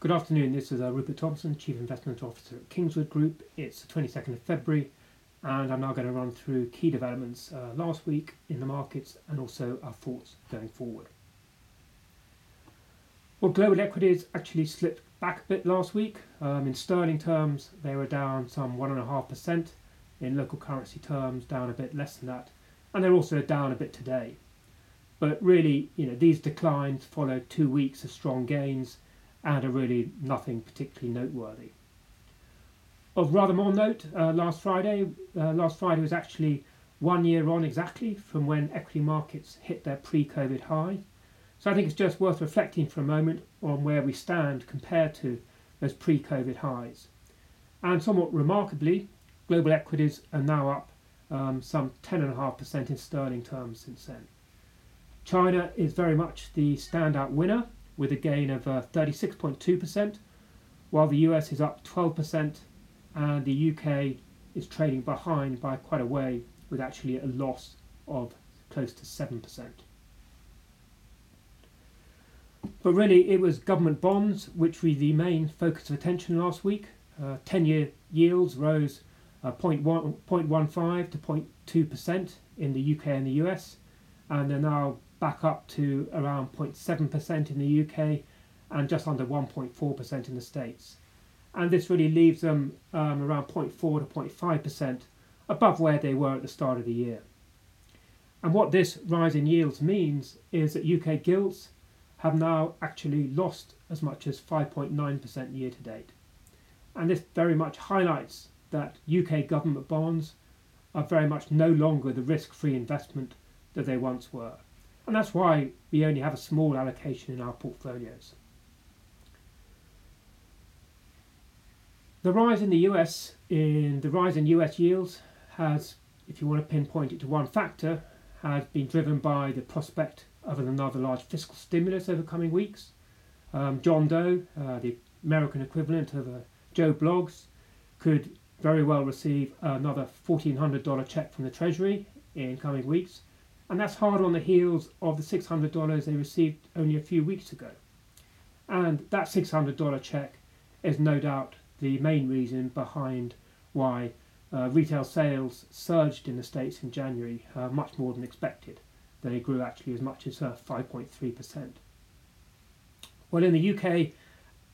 Good afternoon. This is uh, Rupert Thompson, Chief Investment Officer at Kingswood Group. It's the 22nd of February, and I'm now going to run through key developments uh, last week in the markets and also our thoughts going forward. Well, global equities actually slipped back a bit last week. Um, in sterling terms, they were down some 1.5%. In local currency terms, down a bit less than that. And they're also down a bit today. But really, you know, these declines followed two weeks of strong gains and are really nothing particularly noteworthy. Of rather more note, uh, last Friday, uh, last Friday was actually one year on exactly from when equity markets hit their pre-COVID high. So I think it's just worth reflecting for a moment on where we stand compared to those pre-COVID highs. And somewhat remarkably, global equities are now up um, some 10.5% in sterling terms since then. China is very much the standout winner with a gain of uh, 36.2%, while the US is up 12% and the UK is trading behind by quite a way with actually a loss of close to 7%. But really, it was government bonds which were the main focus of attention last week. 10 uh, year yields rose uh, 0.15 to 0.2% in the UK and the US, and they're now back up to around 0.7% in the UK and just under 1.4% in the States. And this really leaves them um, around 0.4 to 0.5% above where they were at the start of the year. And what this rise in yields means is that UK gilts have now actually lost as much as 5.9% year to date. And this very much highlights that UK government bonds are very much no longer the risk free investment that they once were and that's why we only have a small allocation in our portfolios. The rise in the US in the rise in US yields has, if you want to pinpoint it to one factor, has been driven by the prospect of another large fiscal stimulus over coming weeks. Um, John Doe, uh, the American equivalent of uh, Joe Bloggs, could very well receive another $1,400 check from the Treasury in coming weeks, and that's hard on the heels of the $600 they received only a few weeks ago. And that $600 check is no doubt the main reason behind why uh, retail sales surged in the States in January uh, much more than expected. They grew actually as much as uh, 5.3%. Well, in the UK, at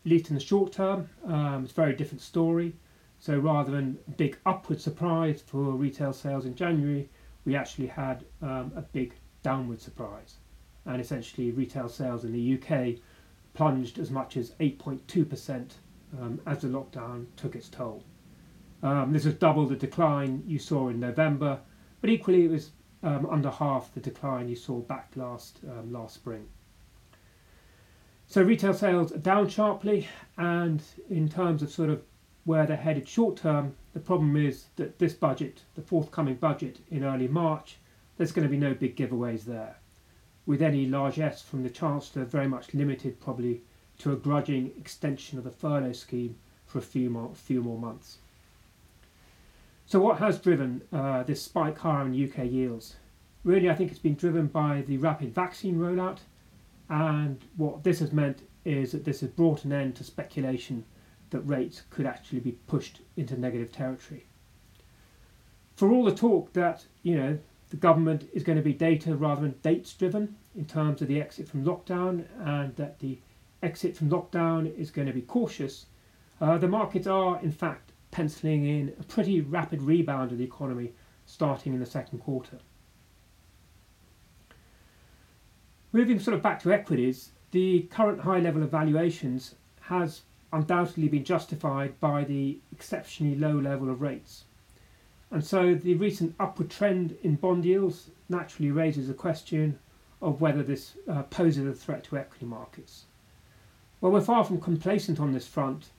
least in the short term, um, it's a very different story. So rather than big upward surprise for retail sales in January, we actually had um, a big downward surprise. And essentially, retail sales in the UK plunged as much as 8.2% um, as the lockdown took its toll. Um, this was double the decline you saw in November, but equally it was um, under half the decline you saw back last um, last spring. So retail sales are down sharply, and in terms of sort of where they're headed short term, the problem is that this budget, the forthcoming budget in early March, there's going to be no big giveaways there, with any largesse from the Chancellor very much limited probably to a grudging extension of the furlough scheme for a few more, few more months. So, what has driven uh, this spike higher in UK yields? Really, I think it's been driven by the rapid vaccine rollout, and what this has meant is that this has brought an end to speculation that rates could actually be pushed into negative territory. For all the talk that, you know, the government is going to be data rather than dates driven in terms of the exit from lockdown and that the exit from lockdown is going to be cautious, uh, the markets are in fact penciling in a pretty rapid rebound of the economy starting in the second quarter. Moving sort of back to equities, the current high level of valuations has undoubtedly been justified by the exceptionally low level of rates. And so the recent upward trend in bond yields naturally raises the question of whether this uh, poses a threat to equity markets. Well, we're far from complacent on this front,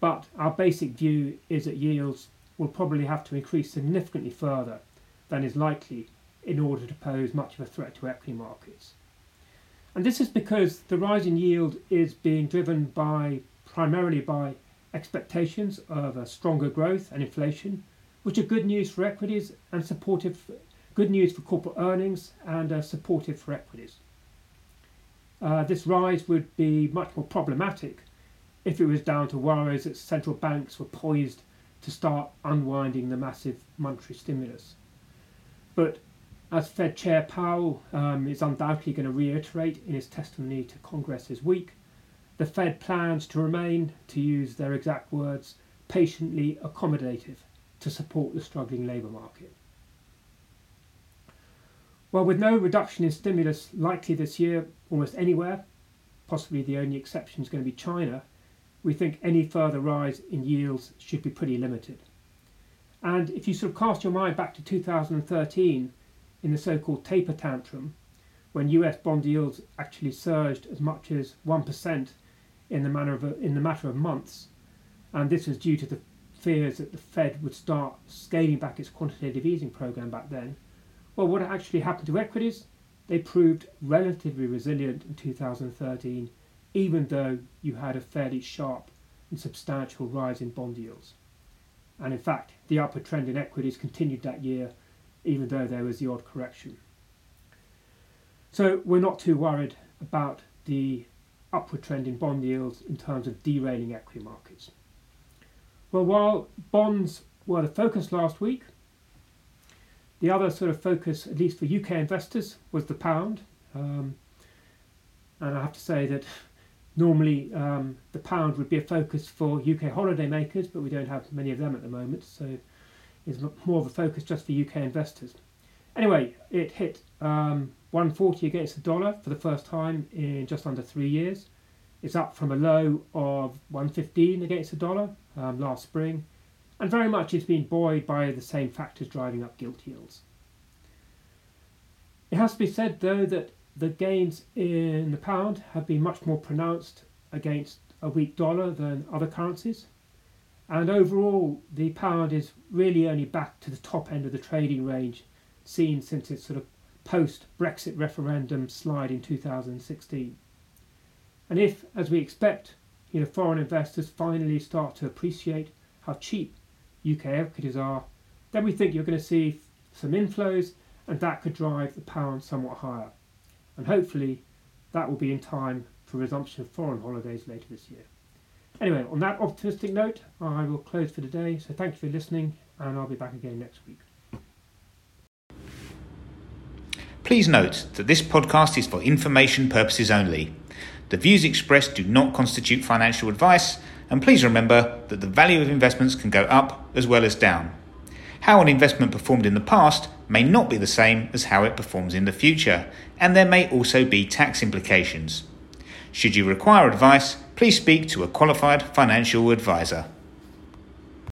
but our basic view is that yields will probably have to increase significantly further than is likely in order to pose much of a threat to equity markets. And this is because the rise in yield is being driven by primarily by expectations of stronger growth and inflation, which are good news for equities and supportive, good news for corporate earnings and uh, supportive for equities. Uh, this rise would be much more problematic if it was down to worries that central banks were poised to start unwinding the massive monetary stimulus. But as Fed Chair Powell um, is undoubtedly going to reiterate in his testimony to Congress this week, the Fed plans to remain, to use their exact words, patiently accommodative to support the struggling labour market. Well, with no reduction in stimulus likely this year almost anywhere, possibly the only exception is going to be China, we think any further rise in yields should be pretty limited. And if you sort of cast your mind back to 2013 in the so called taper tantrum, when US bond yields actually surged as much as 1% in the, manner of a, in the matter of months, and this was due to the fears that the Fed would start scaling back its quantitative easing program back then. Well, what actually happened to equities? They proved relatively resilient in 2013, even though you had a fairly sharp and substantial rise in bond yields. And in fact, the upward trend in equities continued that year, even though there was the odd correction. So we're not too worried about the upward trend in bond yields in terms of derailing equity markets. Well, while bonds were the focus last week, the other sort of focus, at least for UK investors, was the pound. Um, and I have to say that normally um, the pound would be a focus for UK holidaymakers, but we don't have many of them at the moment, so it's more of a focus just for UK investors. Anyway, it hit um, 140 against the dollar for the first time in just under three years. It's up from a low of 115 against the dollar um, last spring, and very much it's been buoyed by the same factors driving up gilt yields. It has to be said, though, that the gains in the pound have been much more pronounced against a weak dollar than other currencies. And overall, the pound is really only back to the top end of the trading range seen since its sort of post Brexit referendum slide in 2016. And if, as we expect, you know, foreign investors finally start to appreciate how cheap UK equities are, then we think you're going to see some inflows and that could drive the pound somewhat higher. And hopefully that will be in time for resumption of foreign holidays later this year. Anyway, on that optimistic note, I will close for today. So thank you for listening, and I'll be back again next week. Please note that this podcast is for information purposes only. The views expressed do not constitute financial advice, and please remember that the value of investments can go up as well as down. How an investment performed in the past may not be the same as how it performs in the future, and there may also be tax implications. Should you require advice, please speak to a qualified financial advisor.